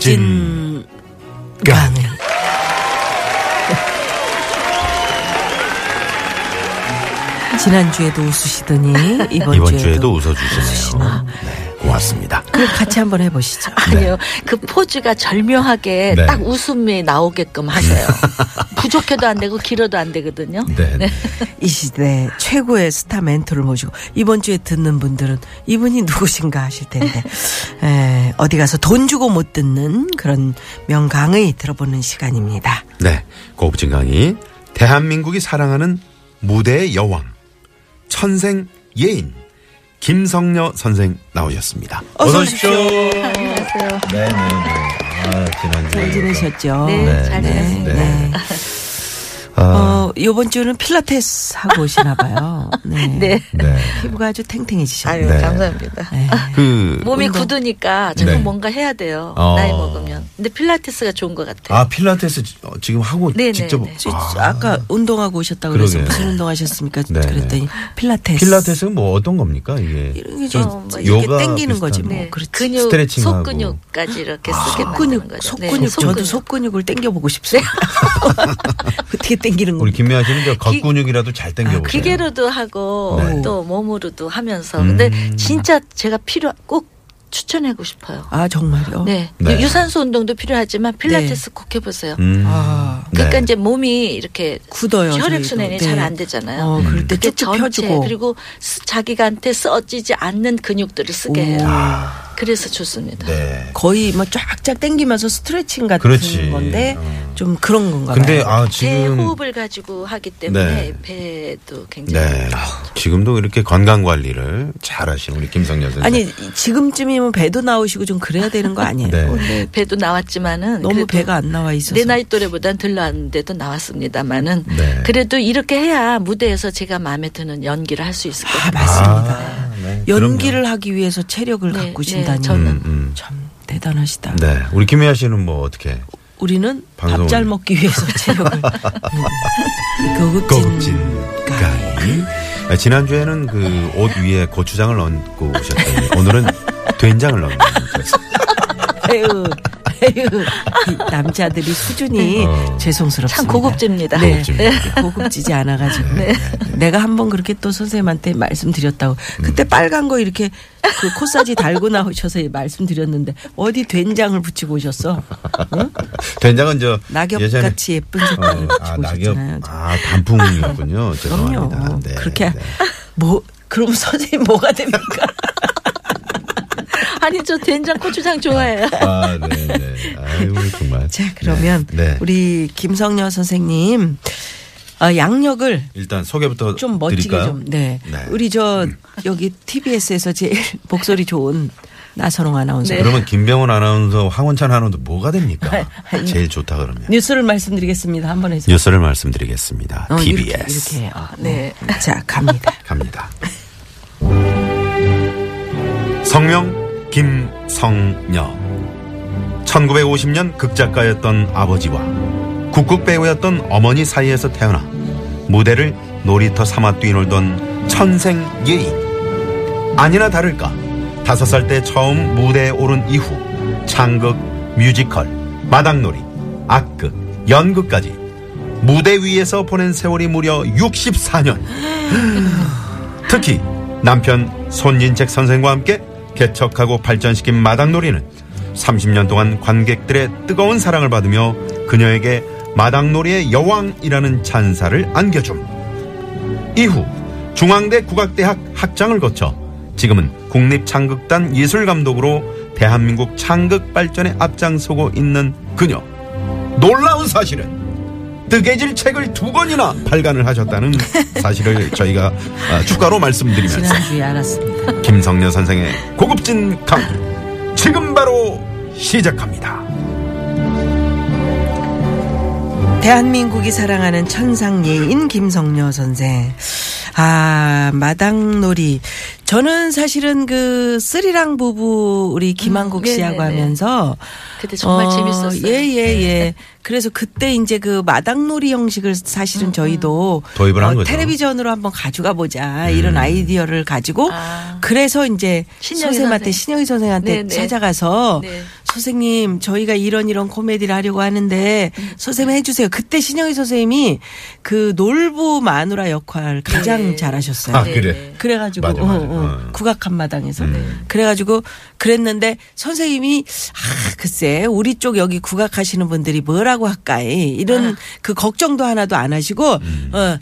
고 지난주에도 웃으시더니 이번, 이번 주에도, 주에도 웃어주시네요. 네, 고맙습니다. 그럼 같이 한번 해보시죠. 아니요. 그 포즈가 절묘하게 네. 딱 웃음이 나오게끔 하세요. 부족해도 안 되고 길어도 안 되거든요. 네. 네. 이 시대 최고의 스타 멘토를 모시고 이번 주에 듣는 분들은 이분이 누구신가 하실 텐데 에, 어디 가서 돈 주고 못 듣는 그런 명강의 들어보는 시간입니다. 네. 고급진 강의. 대한민국이 사랑하는 무대의 여왕. 천생 예인. 김성녀 선생 나오셨습니다. 어서 오십시오. 안녕하세요. 네네네. 아, 지난주에. 잘 지내셨죠? 네, 잘 네, 지냈습니다. 네. 아, 어, 요번 주는 필라테스 하고 오시나 봐요. 네. 네. 네. 피부가 아주 탱탱해지셨네요. 아유, 네. 감사합니다. 네. 그, 몸이 운동. 굳으니까 자꾸 네. 뭔가 해야 돼요. 어. 나이 먹으면. 근데 필라테스가 좋은 것 같아요. 아, 필라테스 지- 어, 지금 하고 네네네. 직접. 저- 저 아까 운동하고 오셨다고 그래서. 무슨 운동 하셨습니까? 네, 그랬더니 필라테스. 필라테스는 뭐 어떤 겁니까, 이게? 이게 좀좀뭐 이렇게 요가 땡기는 거지 뭐. 네. 그렇지. 근육, 스트레칭하고. 속근육까지 이렇게 쓰게 만드는 속근육, 거죠. 속근육, 네, 저도 속근육을 땡겨보고 싶습니다. 어떻게 땡 기는 우리? 김미아 씨는 저 겉근육이라도 잘 당겨보세요. 기계로도 하고 네. 또 몸으로도 하면서 근데 음. 진짜 제가 필요 꼭 추천하고 싶어요. 아 정말요? 네. 네. 유산소 운동도 필요하지만 필라테스 꼭 해보세요. 음. 아 그러니까 네. 이제 몸이 이렇게 굳어요. 혈액 순환이 저희도. 잘 네. 안 되잖아요. 어, 그럴 때 쭉쭉 전체 펴주고. 그리고 스- 자기가한테 써지지 않는 근육들을 쓰게 해요. 아, 그래서 좋습니다. 네. 거의 뭐 쫙쫙 땡기면서 스트레칭 같은 그렇지. 건데 어. 좀 그런 건가 근데 봐요. 아배 지금 호흡을 가지고 하기 때문에 네. 배도 굉장히 네 지금도 이렇게 건강 관리를 잘 하시는 우리 김성녀 선생. 아니 지금쯤이면 배도 나오시고 좀 그래야 되는 거 아니에요? 네. 근데 배도 나왔지만은 너무 배가 안 나와 있어서 내 나이 또래보단 덜 나왔는데도 나왔습니다만은 네. 그래도 이렇게 해야 무대에서 제가 마음에 드는 연기를 할 수 있을 거예요. 아 맞습니다. 아, 네. 연기를 하기 위해서 체력을 네, 가꾸신다니 네, 저는 음, 음. 참 대단하시다. 네 우리 김미아 씨는 뭐 어떻게 우리는 밥 잘 먹기 위해서 체력을 음. 고급진, 고급진 강의. 아, 지난 주에는 그 옷 위에 고추장을 얹고 오셨더니 오늘은 된장을 얹는 에휴, 남자들이 수준이 어. 죄송스럽습니다. 참 고급집니다. 네. 고급집니다. 고급지지 않아가지고. 내가 한 번 그렇게 또 선생님한테 말씀드렸다고. 그때 빨간 거 이렇게 그 코사지 달고 나오셔서 말씀드렸는데 어디 된장을 붙이고 오셨어? 응? 된장은 저 예전에 낙엽같이 예쁜 색깔을 어, 아 붙이고 낙엽 오셨잖아요. 아 단풍이었군요. 죄송합니다. 그럼요. 네, 그렇게 네. 뭐 그럼 선생님 뭐가 됩니까? 아니 저 된장 고추장 좋아해요. 아, 네, 네. 아유, 정말. 자 그러면 네, 네. 우리 김성녀 선생님 어, 양력을 일단 소개부터 좀 멋지게 드릴까요? 좀. 네. 네. 우리 저 여기 TBS에서 제일 목소리 좋은 나선홍 아나운서. 네. 그러면 김병원 아나운서, 황원찬 아나운서 뭐가 됩니까? 제일 좋다 그러면. 뉴스를 말씀드리겠습니다. 한번 해서. 뉴스를 말씀드리겠습니다. 어, TBS. 이렇게, 이렇게 해요. 네. 자 갑니다. 갑니다. 성명 김성녀. 1950년 극작가였던 아버지와 국극 배우였던 어머니 사이에서 태어나 무대를 놀이터 삼아 뛰놀던 천생 예인. 아니나 다를까 다섯 살 때 처음 무대에 오른 이후 창극, 뮤지컬, 마당놀이, 악극, 연극까지 무대 위에서 보낸 세월이 무려 64년. 특히 남편 손진책 선생과 함께 개척하고 발전시킨 마당놀이는 30년 동안 관객들의 뜨거운 사랑을 받으며 그녀에게 마당놀이의 여왕이라는 찬사를 안겨줌. 이후 중앙대 국악대학 학장을 거쳐 지금은 국립창극단 예술감독으로 대한민국 창극 발전에 앞장서고 있는 그녀. 놀라운 사실은 뜨개질 책을 두 권이나 발간을 하셨다는 사실을 저희가 아, 추가로 말씀드리면서 지난주에 알았습니다. 김성녀 선생의 고급진 강의 지금 바로 시작합니다. 대한민국이 사랑하는 천상 예인 김성녀 선생. 아, 마당놀이. 저는 사실은 그 쓰리랑 부부 우리 김한국 음, 씨하고 네네네. 하면서 그때 정말 재밌었어요. 예, 예, 네. 예. 그래서 그때 이제 그 마당놀이 형식을 사실은 저희도 도입을 한 어, 거죠. 텔레비전으로 한번 가져가 보자. 이런 아이디어를 가지고 아. 그래서 이제 신영희 선생님한테 선생. 신영희 선생한테 네네. 찾아가서 네. 선생님 저희가 이런 이런 코미디를 하려고 하는데 선생님 해주세요. 그때 신영희 선생님이 그 놀부 마누라 역할 가장 네. 잘하셨어요. 아 네, 그래. 네. 그래가지고 맞아, 어, 맞아. 어, 어. 국악 한마당에서 음. 그래가지고 그랬는데 선생님이 아 글쎄 우리 쪽 여기 국악 하시는 분들이 뭐라고 할까 이 이런 그 걱정도 하나도 안 하시고 음. 어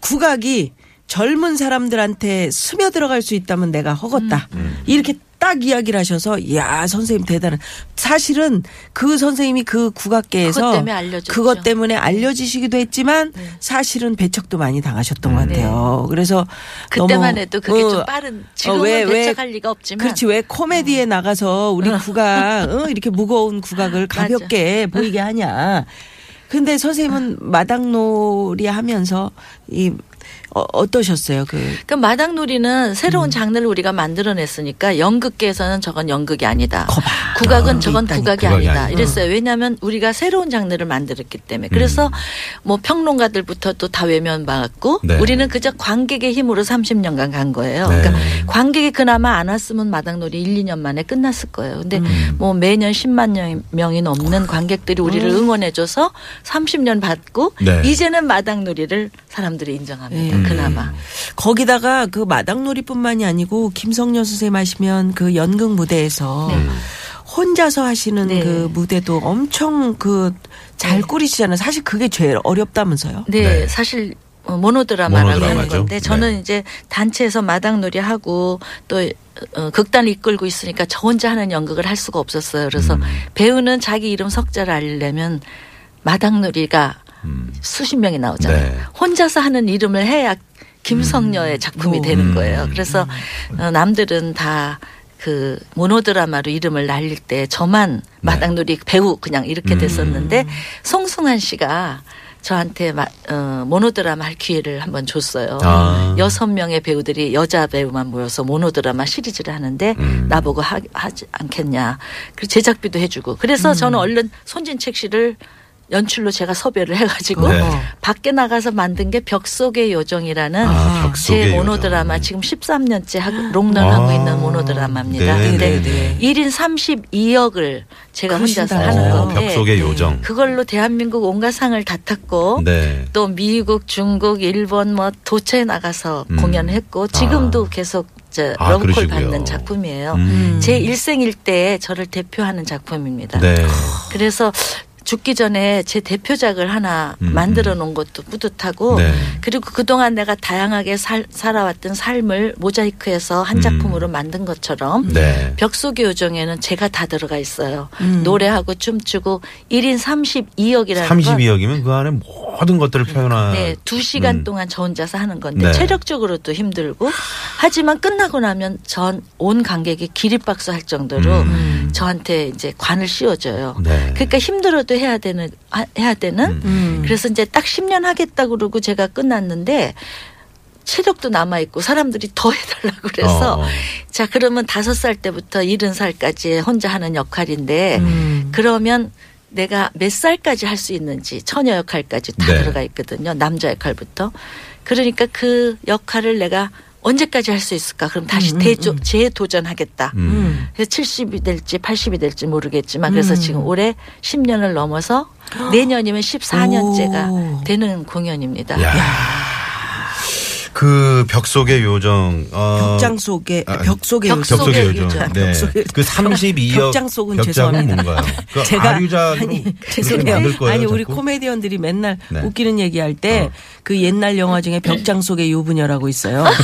국악이 젊은 사람들한테 스며 들어갈 수 있다면 내가 허겄다 음. 이렇게 딱 이야기를 하셔서 야 선생님 대단한 사실은 그 선생님이 그 국악계에서 그것 때문에 알려졌죠. 그것 때문에 알려지시기도 했지만 네. 사실은 배척도 많이 당하셨던 것 음. 같아요. 그래서 그때만 너무, 해도 그게 어, 좀 빠른 지금은 왜, 왜 배척할 리가 없지만 그렇지 왜 코미디에 나가서 우리 국악 어, 이렇게 무거운 국악을. 가볍게 보이게 하냐. 근데 선생님은 마당놀이 하면서 이 어, 어떠셨어요? 그그 마당놀이는 새로운 장르를 우리가 만들어냈으니까 연극계에서는 저건 연극이 아니다. 거봐. 국악은 어, 저건. 국악이 국악이 아니다. 아니다. 이랬어요. 왜냐하면 우리가 새로운 장르를 만들었기 때문에. 그래서 뭐 평론가들부터 또 다 외면받았고 네. 우리는 그저 관객의 힘으로 30년간 간 거예요. 네. 그러니까 관객이 그나마 안 왔으면 마당놀이 1, 2년 만에 끝났을 거예요. 근데 음. 뭐 매년 10만 명이 넘는 관객들이 우리를 응원해줘서 30년 받고 네. 이제는 마당놀이를 사람들이 인정합니다. 음. 그나마. 거기다가 그 마당놀이뿐만이 아니고 김성녀 선생님 하시면 그 연극 무대에서 혼자서 하시는 네. 그 무대도 엄청 그 잘 꾸리시잖아요. 사실 그게 제일 어렵다면서요. 네, 네. 사실 어, 모노드라마라고 하는 모노드라마죠. 건데 저는 네. 이제 단체에서 마당놀이 하고 또 어, 극단을 이끌고 있으니까 저 혼자 하는 연극을 할 수가 없었어요. 그래서 음. 배우는 자기 이름 석자를 알려면 마당놀이가 음. 수십 명이 나오잖아요. 네. 혼자서 하는 이름을 해야 김성녀의 작품이 오. 되는 음. 거예요. 그래서 어, 남들은 다 그 모노드라마로 이름을 날릴 때 저만 마당놀이 배우 그냥 이렇게 음. 됐었는데 송승환 씨가 저한테 마, 어, 모노드라마 할 기회를 한번 줬어요. 아. 여섯 명의 배우들이 여자 배우만 모여서 모노드라마 시리즈를 하는데 음. 나보고 하, 하지 않겠냐. 그리고 제작비도 해주고. 그래서 저는 얼른 손진책 씨를 연출로 제가 섭외를 해가지고 네. 밖에 나가서 만든 게 벽 속의 요정이라는 아, 제 요정. 모노드라마 지금 13년째 하고 롱런하고 아. 있는 모노드라마입니다. 네, 근데 네, 네. 1인 32억을 제가 혼자서 그러신다. 하는 어, 건데 벽 속의 요정. 그걸로 대한민국 온갖 상을 다 탔고 네. 또 미국, 중국, 일본 뭐 도처에 나가서 음. 공연했고 지금도 계속 저 아, 러브콜 그러시고요. 받는 작품이에요. 음. 제 일생일 때 저를 대표하는 작품입니다. 네. 그래서 죽기 전에 제 대표작을 하나 음, 만들어 놓은 것도 뿌듯하고 네. 그리고 그동안 내가 다양하게 살, 살아왔던 삶을 모자이크해서 한 음. 작품으로 만든 것처럼 네. 벽 속의 요정에는 제가 다 들어가 있어요. 음. 노래하고 춤추고 1인 32억이라는 건 32억이면 그 안에 모든 것들을 표현한. 네, 두 시간 음. 동안 저 혼자서 하는 건데 네. 체력적으로도 힘들고 하지만 끝나고 나면 전 온 관객이 기립박수 할 정도로 음. 저한테 이제 관을 씌워줘요. 네. 그러니까 힘들어도 해야 되는 하- 해야 되는 음. 음. 그래서 이제 딱 10년 하겠다 그러고 제가 끝났는데 체력도 남아 있고 사람들이 더 해달라고 그래서 어, 어. 자 그러면 다섯 살 때부터 일흔 살까지 혼자 하는 역할인데 음. 그러면 내가 몇 살까지 할 수 있는지 처녀 역할까지 다 네. 들어가 있거든요. 남자 역할부터. 그러니까 그 역할을 내가 언제까지 할 수 있을까? 그럼 다시 대조, 재도전하겠다. 음. 그래서 70이 될지 80이 될지 모르겠지만 그래서 음. 지금 올해 10년을 넘어서 내년이면 14년째가 오. 되는 공연입니다. 야. 그 벽 속의 요정. 어, 벽장 속에 아, 벽 속에 벽벽 속의 속의 요정. 요정. 벽 네. 속의 그 32억 벽장 속은 죄송합니다. 뭔가요? 그 제가 아니 죄송해요. 거예요, 아니 우리 자꾸? 코미디언들이 맨날 네. 웃기는 얘기할 때 어. 그 옛날 영화 중에 벽장 속의 유부녀라고 있어요.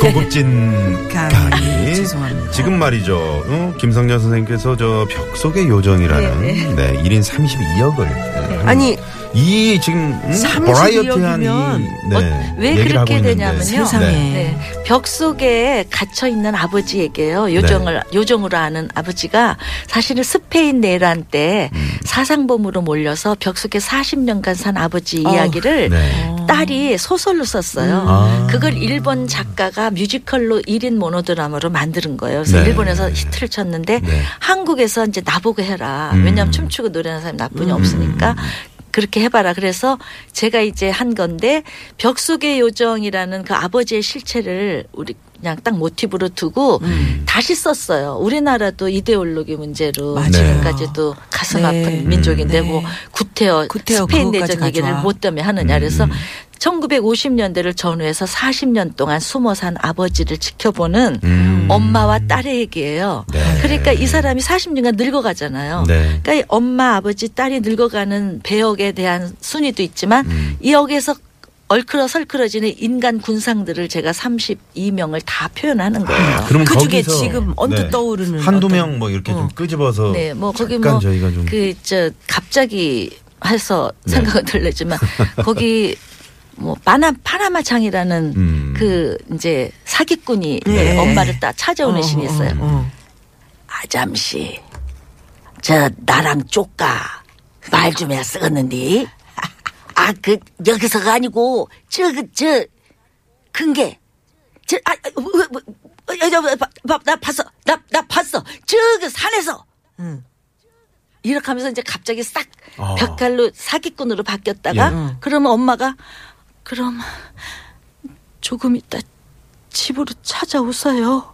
고급진 강의. 죄송합니다. 지금 말이죠. 어? 김성년 선생님께서 저 벽 속의 요정이라는 네, 1인 32역을 아니 이 지금 음, 32 버라이어티한 이 네, 왜 얘기를 그렇게. 되냐면요. 세상에. 네. 네. 벽 속에 갇혀 있는 아버지에게요. 요정을 요정으로 아는 아버지가 사실은 스페인 내란 때 음. 사상범으로 몰려서 벽 속에 40년간 산 아버지 어. 이야기를 네. 딸이 소설로 썼어요. 아. 그걸 일본 작가가 뮤지컬로 1인 모노드라마로 만드는 거예요. 그래서 네. 일본에서 히트를 쳤는데 네. 한국에서 이제 나보고 해라. 음. 왜냐하면 춤추고 노래하는 사람이 나뿐이 음. 없으니까. 그렇게 해봐라. 그래서 제가 이제 한 건데 벽 속의 요정이라는 그 아버지의 실체를 우리 그냥 딱 모티브로 두고 다시 썼어요. 우리나라도 이데올로기 문제로 맞아요. 지금까지도 가슴 네. 아픈 민족인데 네. 뭐 구태여, 구태여 스페인 내전 얘기를. 뭐 때문에 하느냐. 음. 그래서 1950년대를 전후해서 40년 동안 숨어 산 아버지를 지켜보는 음. 엄마와 딸의 얘기예요. 네. 그러니까 이 사람이 40년간 늙어가잖아요. 네. 그러니까 이 엄마, 아버지, 딸이 늙어가는 배역에 대한 순위도 있지만 음. 이 역에서 얼클어 설클어지는 인간 군상들을 제가 32명을 다 표현하는 거예요. 그럼 그 중에 지금 언뜻 네. 떠오르는 한두 명 뭐 이렇게 좀 어. 끄집어서 네, 뭐 거기 뭐 저희가 좀 그 저 갑자기 해서 네. 생각은 들렸지만 거기 뭐 파나 파나마 창이라는 음. 그 이제 사기꾼이 네. 엄마를 딱 찾아오는 어, 신이 있어요. 어, 어. 아잠시 저 나랑 쪼까 말 좀 해야 쓰겠는데 아그 여기서가 아니고 저그저 큰게 저 아 나 봤어 나 나 봤어 저 그 산에서 응. 이렇게 하면서 이제 갑자기 싹 아. 벽칼로 사기꾼으로 바뀌었다가 예. 그러면 엄마가 그럼 조금 있다 집으로 찾아오세요.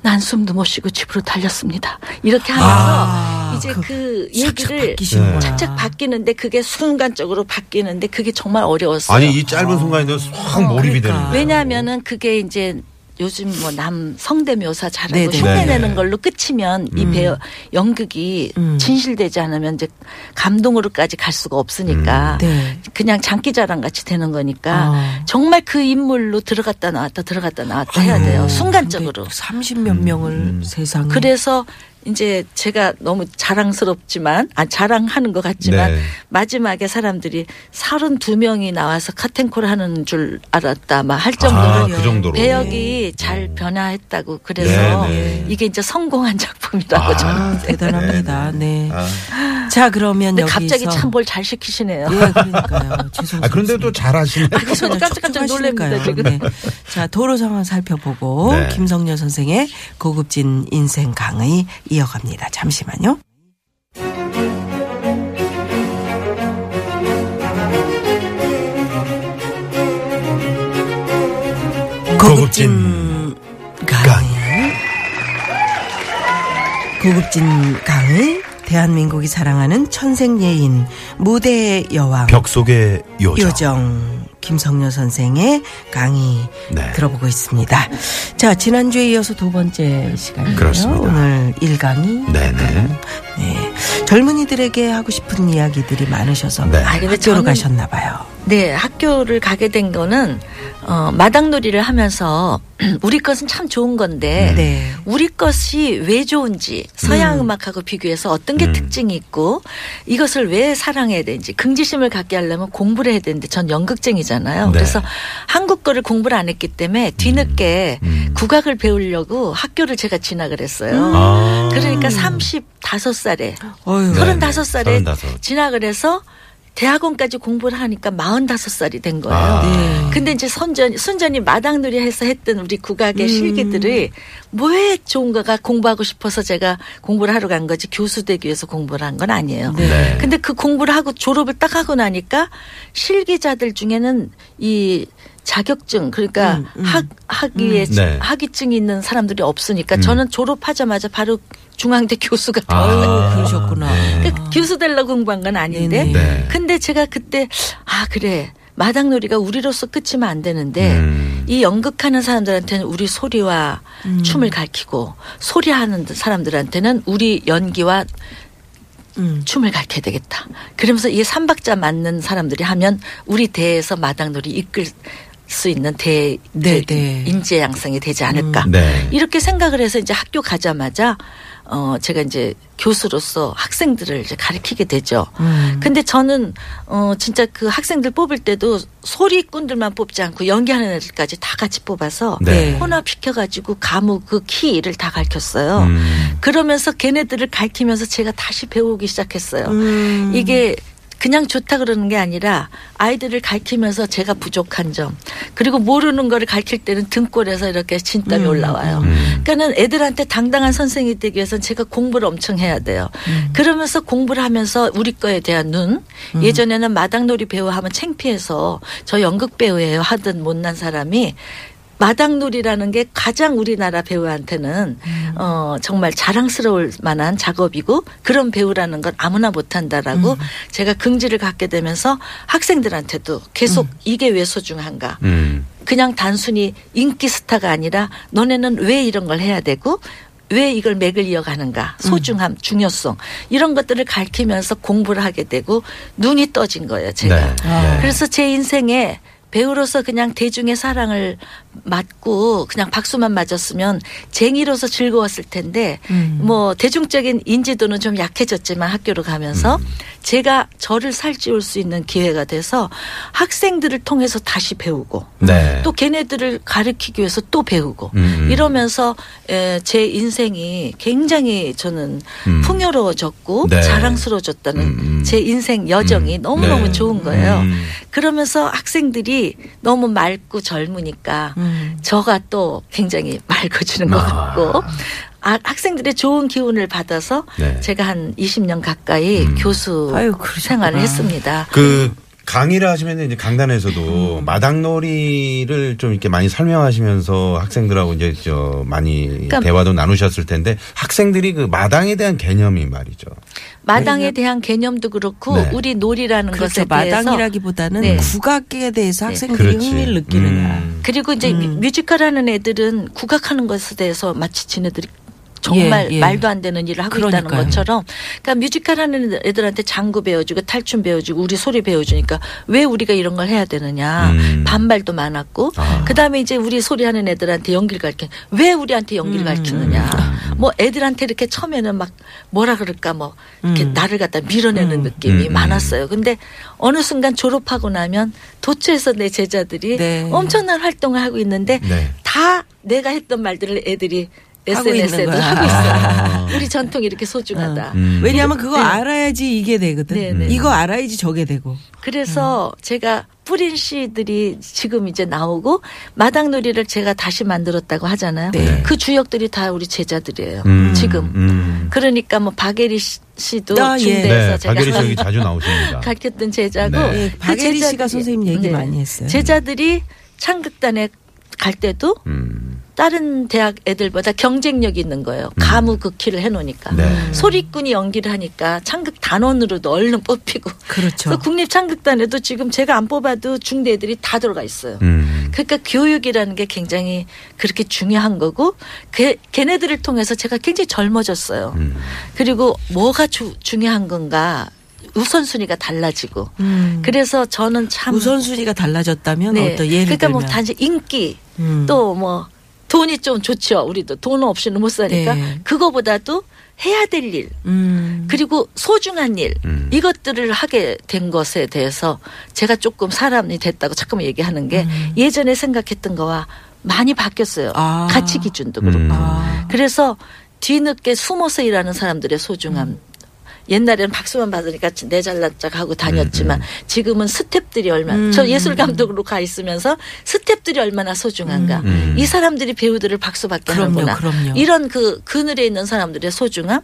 난숨도 못 쉬고 집으로 달렸습니다. 이렇게 하면서 아, 이제 그 그, 얘기를. 착착 바뀌는데 그게 순간적으로 바뀌는데 그게 정말 어려웠어요. 아니 이 짧은 순간에도 확 몰입이 그러니까. 되는. 왜냐하면은 그게 이제 요즘 뭐 남 성대 묘사 잘하고. 흉내내는 네네. 걸로 끝이면 이 음. 배우 연극이 음. 진실되지 않으면 이제 감동으로까지 갈 수가 없으니까 음. 네. 그냥 장기자랑 같이 되는 거니까 아. 정말 그 인물로 들어갔다 나왔다 들어갔다 나왔다 해야 돼요 순간적으로 30몇 명을 음. 세상에. 그래서 이제 제가 너무 자랑스럽지만 아 자랑하는 것 같지만 네. 마지막에 사람들이 32명이 나와서 카텐콜 하는 줄 알았다 막 할 정도로 아, 그 정도로. 배역이 잘 변화했다고 그래서 네, 네. 이게 이제 성공한 작품이라고 아. 저는. 아, 대단합니다. 네. 아, 자, 그러면 여기서 갑자기 참 뭘 잘 시키시네요. 예, 그러니까요. 죄송합니다. 아 그런데 또 잘하시네. 저도 깜짝깜짝 놀랍니다 지금. 네. 자, 도로 상황 살펴보고 네. 김성녀 선생의 고급진 인생 강의 이어갑니다. 잠시만요. 고급진 강의. 고급진 강의. 대한민국이 사랑하는 천생예인 무대의 여왕 벽 속의 요정. 요정 김성녀 선생의 강의 네. 들어보고 있습니다. 자 지난주에 이어서 두 번째 시간이에요. 그렇습니다. 오늘 1강의. 네네. 네. 젊은이들에게 하고 싶은 이야기들이 많으셔서 네. 아, 근데 학교로 저는- 가셨나 봐요. 네, 학교를 가게 된 거는 어, 마당놀이를 하면서 우리 것은 참 좋은 건데 네. 우리 것이 왜 좋은지 서양 음. 악하고 비교해서 어떤 게 음. 특징이 있고 이것을 왜 사랑해야 되는지 긍지심을 갖게 하려면 공부를 해야 되는데 전 연극쟁이잖아요. 네. 그래서 한국 거를 공부를 안 했기 때문에 뒤늦게 음. 국악을 배우려고 학교를 제가 진학을 했어요. 아. 그러니까 35살에 어휴. 네. 35살에 35. 진학을 해서 대학원까지 공부를 하니까 45살이 된 거예요. 아. 네. 근데 이제 선전, 순전히 마당놀이 해서 했던 우리 국악의 실기들이 뭐에 좋은가가 공부하고 싶어서 제가 공부를 하러 간 거지 교수 되기 위해서 공부를 한 건 아니에요. 네. 근데 그 공부를 하고 졸업을 딱 하고 나니까 실기자들 중에는 이 자격증 그러니까 음, 음. 학 학위에 음. 네. 학위증이 있는 사람들이 없으니까 음. 저는 졸업하자마자 바로 중앙대 교수가 아. 되어요. 그러셨구나. 네. 그러니까 교수 되려고 공부한 건 아닌데 네네. 네. 근데 제가 그때 아 그래 마당놀이가 우리로서 끝이면 안 되는데 음. 이 연극하는 사람들한테는 우리 소리와 음. 춤을 가르치고 소리하는 사람들한테는 우리 연기와 음. 춤을 가르쳐야 되겠다. 그러면서 이게 삼박자 맞는 사람들이 하면 우리 대에서 마당놀이 이끌 수 있는 대, 네, 대- 네. 인재 양성이 되지 않을까. 네. 이렇게 생각을 해서 이제 학교 가자마자 어 제가 이제 교수로서 학생들을 이제 가르치게 되죠. 음. 근데 저는 어 진짜 그 학생들 뽑을 때도 소리꾼들만 뽑지 않고 연기하는 애들까지 다 같이 뽑아서 네. 혼합시켜 가지고 가무 그 키를 다 가르쳤어요. 음. 그러면서 걔네들을 가르치면서 제가 다시 배우기 시작했어요. 음. 이게 그냥 좋다 그러는 게 아니라 아이들을 가르치면서 제가 부족한 점 그리고 모르는 거를 가르칠 때는 등골에서 이렇게 진땀이 올라와요. 음. 그러니까는 애들한테 당당한 선생이 되기 위해서는 제가 공부를 엄청 해야 돼요. 그러면서 공부를 하면서 우리 거에 대한 눈 예전에는 마당놀이 배우 하면 창피해서 저 연극 배우예요 하던 못난 사람이 마당놀이라는 게 가장 우리나라 배우한테는 어 정말 자랑스러울 만한 작업이고 그런 배우라는 건 아무나 못한다라고 제가 긍지를 갖게 되면서 학생들한테도 계속 이게 왜 소중한가. 음. 그냥 단순히 인기 스타가 아니라 너네는 왜 이런 걸 해야 되고 왜 이걸 맥을 이어가는가. 소중함 중요성. 이런 것들을 가르치면서 공부를 하게 되고 눈이 떠진 거예요 제가. 네. 네. 그래서 제 인생에 배우로서 그냥 대중의 사랑을 맞고 그냥 박수만 맞았으면 쟁이로서 즐거웠을 텐데 뭐 대중적인 인지도는 좀 약해졌지만 학교로 가면서 음. 제가 저를 살찌울 수 있는 기회가 돼서 학생들을 통해서 다시 배우고 네. 또 걔네들을 가르치기 위해서 또 배우고 음, 음. 이러면서 에, 제 인생이 굉장히 저는 음. 풍요로워졌고 네. 자랑스러워졌다는 음, 음. 제 인생 여정이 음. 너무너무 네. 좋은 거예요. 음. 그러면서 학생들이 너무 맑고 젊으니까 음. 저가 또 굉장히 맑아지는 것 아. 같고 아, 학생들의 좋은 기운을 받아서 네. 제가 한 20년 가까이 음. 교수 아유. 생활을 했습니다. 그 강의를 하시면 이제 강단에서도 마당놀이를 좀 이렇게 많이 설명하시면서 학생들하고 이제 저 많이 그러니까 대화도 나누셨을 텐데 학생들이 그 마당에 대한 개념이 말이죠. 마당에 대한 개념도 그렇고 네. 우리 놀이라는 그렇죠. 것에 대해서 마당이라기보다는 네. 국악에 대해서 네. 학생들이 그렇지. 흥미를 느끼느냐. 음. 그리고 이제 음. 뮤지컬 하는 애들은 국악하는 것에 대해서 마치 지네들이 정말 예, 예. 말도 안 되는 일을 하고 있다는 그러니까요. 것처럼 그러니까 뮤지컬 하는 애들한테 장구 배워주고 탈춤 배워주고 우리 소리 배워주니까 왜 우리가 이런 걸 해야 되느냐 음. 반발도 많았고 아. 그다음에 이제 우리 소리 하는 애들한테 연기를 가르쳐 왜 우리한테 연기를 음. 가르치느냐 뭐 애들한테 이렇게 처음에는 막 뭐라 그럴까 뭐 이렇게 음. 나를 갖다 밀어내는 느낌이 음, 음. 많았어요 근데 어느 순간 졸업하고 나면 도처에서 내 제자들이 네. 엄청난 활동을 하고 있는데 네. 다 내가 했던 말들을 애들이 SNS에도. 하고 있어요. 아. 우리 전통이 이렇게 소중하다. 음. 왜냐하면 그거 네. 알아야지 이게 되거든. 네, 네. 이거 알아야지 저게 되고. 그래서 제가 뿌린 씨들이 지금 이제 나오고 마당놀이를 제가 다시 만들었다고 하잖아요. 네. 그 주역들이 다 우리 제자들이에요. 음. 지금. 음. 그러니까 뭐 박예리 씨- 씨도 아, 예. 중대에서 네, 제가 박예리 씨 여기 자주 나오십니다. 가르쳤던 제자고 네. 예, 그 박예리 제자들이- 씨가 선생님 얘기 많이 했어요. 제자들이 창극단에 갈 때도 음. 다른 대학 애들보다 경쟁력 있는 거예요. 가무 극히를 해놓으니까. 네. 소리꾼이 연기를 하니까 창극 단원으로도 얼른 뽑히고. 그렇죠. 그래서 국립 창극단에도 지금 제가 안 뽑아도 중대 애들이 다 들어가 있어요. 음. 그러니까 교육이라는 게 굉장히 그렇게 중요한 거고 걔, 걔네들을 통해서 제가 굉장히 젊어졌어요. 음. 그리고 뭐가 주- 중요한 건가 우선순위가 달라지고 음. 그래서 저는 참 우선순위가 달라졌다면 네. 어떤 예를 그러니까 뭐 들면 단지 인기 음. 또뭐 돈이 좀 좋죠. 우리도 돈 없이는 못 사니까 네. 그거보다도 해야 될 일, 음. 그리고 소중한 일, 음. 이것들을 하게 된 것에 대해서 제가 조금 사람이 됐다고 자꾸만 얘기하는 게 예전에 생각했던 거와 많이 바뀌었어요. 음. 아. 가치 기준도 그렇고. 음. 아. 그래서 뒤늦게 숨어서 일하는 사람들의 소중함. 음. 옛날에는 박수만 받으니까 내 잘난 척 하고 다녔지만 지금은 스탭들이 얼마나 음. 저 예술 감독으로 가 있으면서 스탭들이 얼마나 소중한가 음. 이 사람들이 배우들을 박수 받게 그럼요, 하는구나 그럼요. 이런 그 그늘에 있는 사람들의 소중함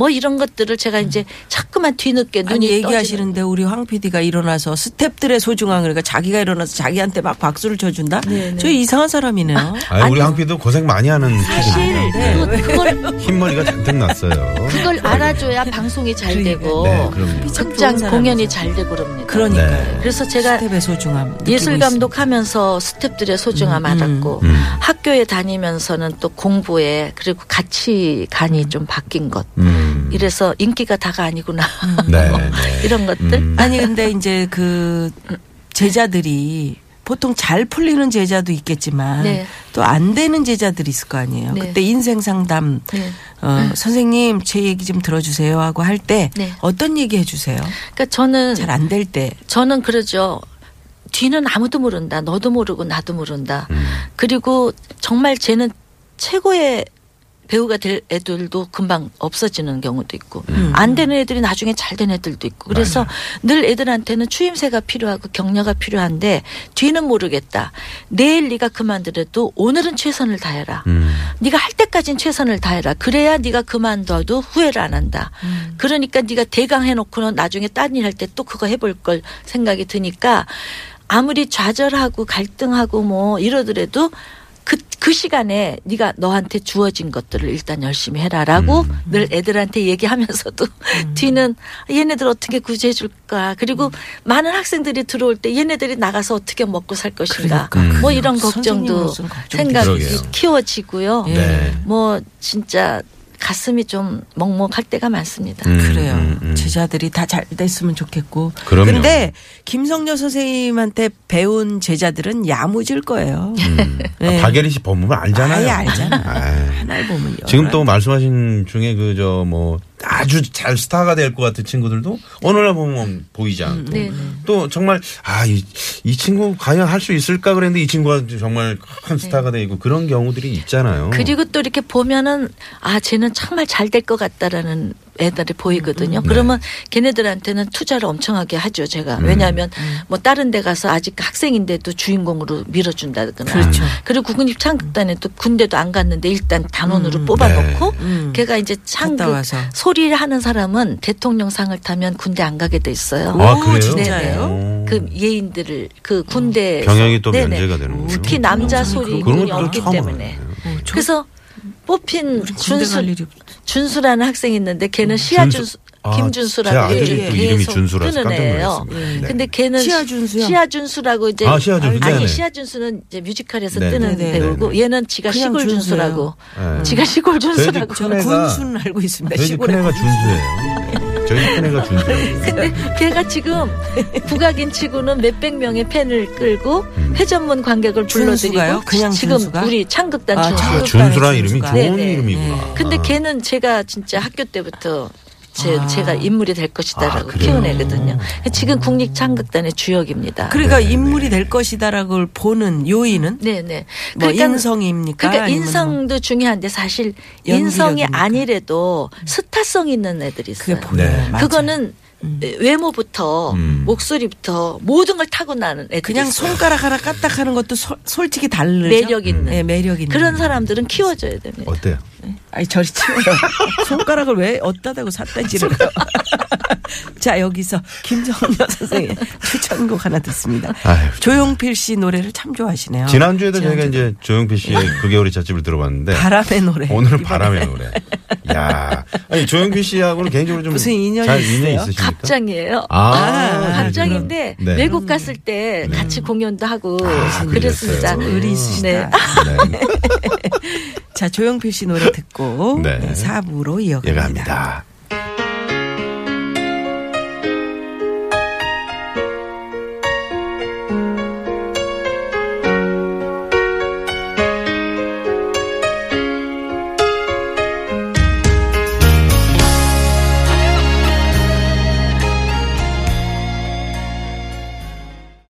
뭐 이런 것들을 제가 이제 자꾸만 뒤늦게 눈이 아니 얘기하시는데 우리 황 PD가 일어나서 스탭들의 소중함 그러니까 자기가 일어나서 자기한테 막 박수를 쳐준다. 네, 네. 저 이상한 사람이네요. 아, 우리 황피도 고생 많이 하는 사실 PD인데 또 그걸 흰머리가 잔뜩 났어요. 그걸 알아줘야 방송이 잘 되고 네, 극장 공연이. 잘 되고 그럽니다. 그러니까요. 네. 그래서 제가 스텝의 소중함. 예술 있습니다. 감독 하면서 스탭들의 소중함 알았고 음. 학교에 다니면서는 또 공부에 그리고 가치관이 좀 바뀐 것 음. 이래서 인기가 다가 아니구나 네, 네. 이런 것들 음. 아니 근데 이제 그 제자들이 보통 잘 풀리는 제자도 있겠지만 네. 또안 되는 제자들이 있을 거 아니에요. 네. 그때 인생 상담 네. 어, 선생님 제 얘기 좀 들어주세요 하고 할때 네. 어떤 얘기 해주세요? 그러니까 저는 잘 안 될 때. 저는 그러죠. 뒤는 아무도 모른다. 너도 모르고 나도 모른다. 그리고 정말 쟤는 최고의 배우가 될 애들도 금방 없어지는 경우도 있고 안 되는 애들이 나중에 잘 된 애들도 있고 그래서 늘 애들한테는 추임새가 필요하고 격려가 필요한데 뒤는 모르겠다. 내일 네가 그만두려도 오늘은 최선을 다해라. 음. 네가 할 때까진 최선을 다해라. 그래야 네가 그만둬도 후회를 안 한다. 그러니까 네가 대강 해놓고는 나중에 딴 일 할 때 또 그거 해볼 걸 생각이 드니까 아무리 좌절하고 갈등하고 뭐 이러더라도 그, 그 시간에 네가 너한테 주어진 것들을 일단 열심히 해라라고 늘 애들한테 얘기하면서도 뒤는 얘네들 어떻게 구제해 줄까 그리고 많은 학생들이 들어올 때 얘네들이 나가서 어떻게 먹고 살 것인가 그러니까. 뭐 이런 걱정도 생각이 그러게요. 키워지고요. 네. 뭐 진짜 가슴이 좀 먹먹할 때가 많습니다. 음, 그래요. 음, 음. 제자들이 다 잘 됐으면 좋겠고. 그럼요. 근데 김성녀 선생님한테 배운 제자들은 야무질 거예요. 네. 아, 박예리 씨 법문을 알잖아요. 아예 알잖아. 아이. 하나를 보면 지금 또 말씀하신 중에 그 저 뭐 아주 잘 스타가 될 것 같은 친구들도 어느 날 보면 보이지 않고 네, 네. 또 정말 아이 이 친구 과연 할 수 있을까 그랬는데 이 친구가 정말 큰 스타가 되고 그런 경우들이 있잖아요. 그리고 또 이렇게 보면은 아 쟤는 정말 잘 될 것 같다라는 애들이 보이거든요. 네. 그러면 걔네들한테는 투자를 엄청하게 하죠. 제가 음. 왜냐하면 뭐 다른 데 가서 아직 학생인데도 주인공으로 밀어준다거나 그렇죠. 그리고 국립 창극단에도 군대도 안 갔는데 일단 단원으로 뽑아놓고 음. 걔가 이제 창극 와서. 소리를 하는 사람은 대통령상을 타면 군대 안 가게 돼 있어요. 아, 오, 그래요? 진짜예요? 오. 그 예인들을 그 군대 병역이 또 면제가 되는군요. 특히 남자 소리 그런 군이 없기 때문에 알았네요. 어, 저- 그래서 뽑힌 준수 준수라는 학생이 있는데 걔는 시아 준수. 아, 김준수라고 제 아들이 이렇게 또 이름이 계속 준수라서 뜨는 깜짝 애예요. 놀랐습니다. 네. 근데 걔는 시아 준수요? 시아 준수라고 이제 아, 시아 준수. 아니 네네. 시아 준수는 이제 뮤지컬에서 네네. 뜨는 네네. 배우고 얘는 지가 시골. 준수라고 네. 지가 시골 준수라고 저는 군수는 알고 있습니다. 시골에 큰애가 준수예요. 저희 집 큰애가 준수예요. 근데 걔가 지금 국악인 치고는 몇백 명의 팬을 끌고 음. 회전문 관객을? 불러들이고 그냥 지금 준수가? 우리 창극단 아, 준수. 아, 한국 준수라는 이름이 준수가. 좋은 네네. 이름이구나. 근데 걔는 제가 진짜 학교 때부터 제, 아. 제가 인물이 될 아, 것이다라고? 키운 애거든요. 지금 국립창극단의 주역입니다. 그러니까 네, 네, 인물이 네. 될 것이다라고 보는 요인은 네네. 뭐 인성입니까? 그러니까 아니면 뭐 인성도 중요한데 사실 연기력입니까? 인성이 아니래도 스타성 있는 애들이 있어요. 보여요. 네. 그거는 외모부터 음. 목소리부터 모든 걸 타고나는 애들이 그냥 있어요. 손가락 하나 까딱하는 것도 소- 솔직히 다르죠. 매력 있는. 네, 매력 있는. 그런 사람들은 키워줘야 됩니다. 어때요? 아니 저리 치워요. 손가락을 왜 어디다 대고 해요. 자 여기서 김정녀 선생의 추천곡 하나 듣습니다. 아유, 조용필 씨 노래를 참 좋아하시네요. 지난주에도 저희가. 이제 조용필 씨의 9개월의 찻집을 들어봤는데 바람의 노래. 오늘은 바람의 노래. 야, 아니 조용필 씨하고는 개인적으로 좀 무슨 인연이 잘 있어요? 있으십니까? 갑장이에요. 아, 아, 갑장인데 네. 외국 갔을 때 같이 공연도 하고 아, 그랬습니다. 의리 있으시다. 네. 네. 자 조용필 씨 노래 듣고 네. 네. 4부로 이어갑니다. 예가합니다.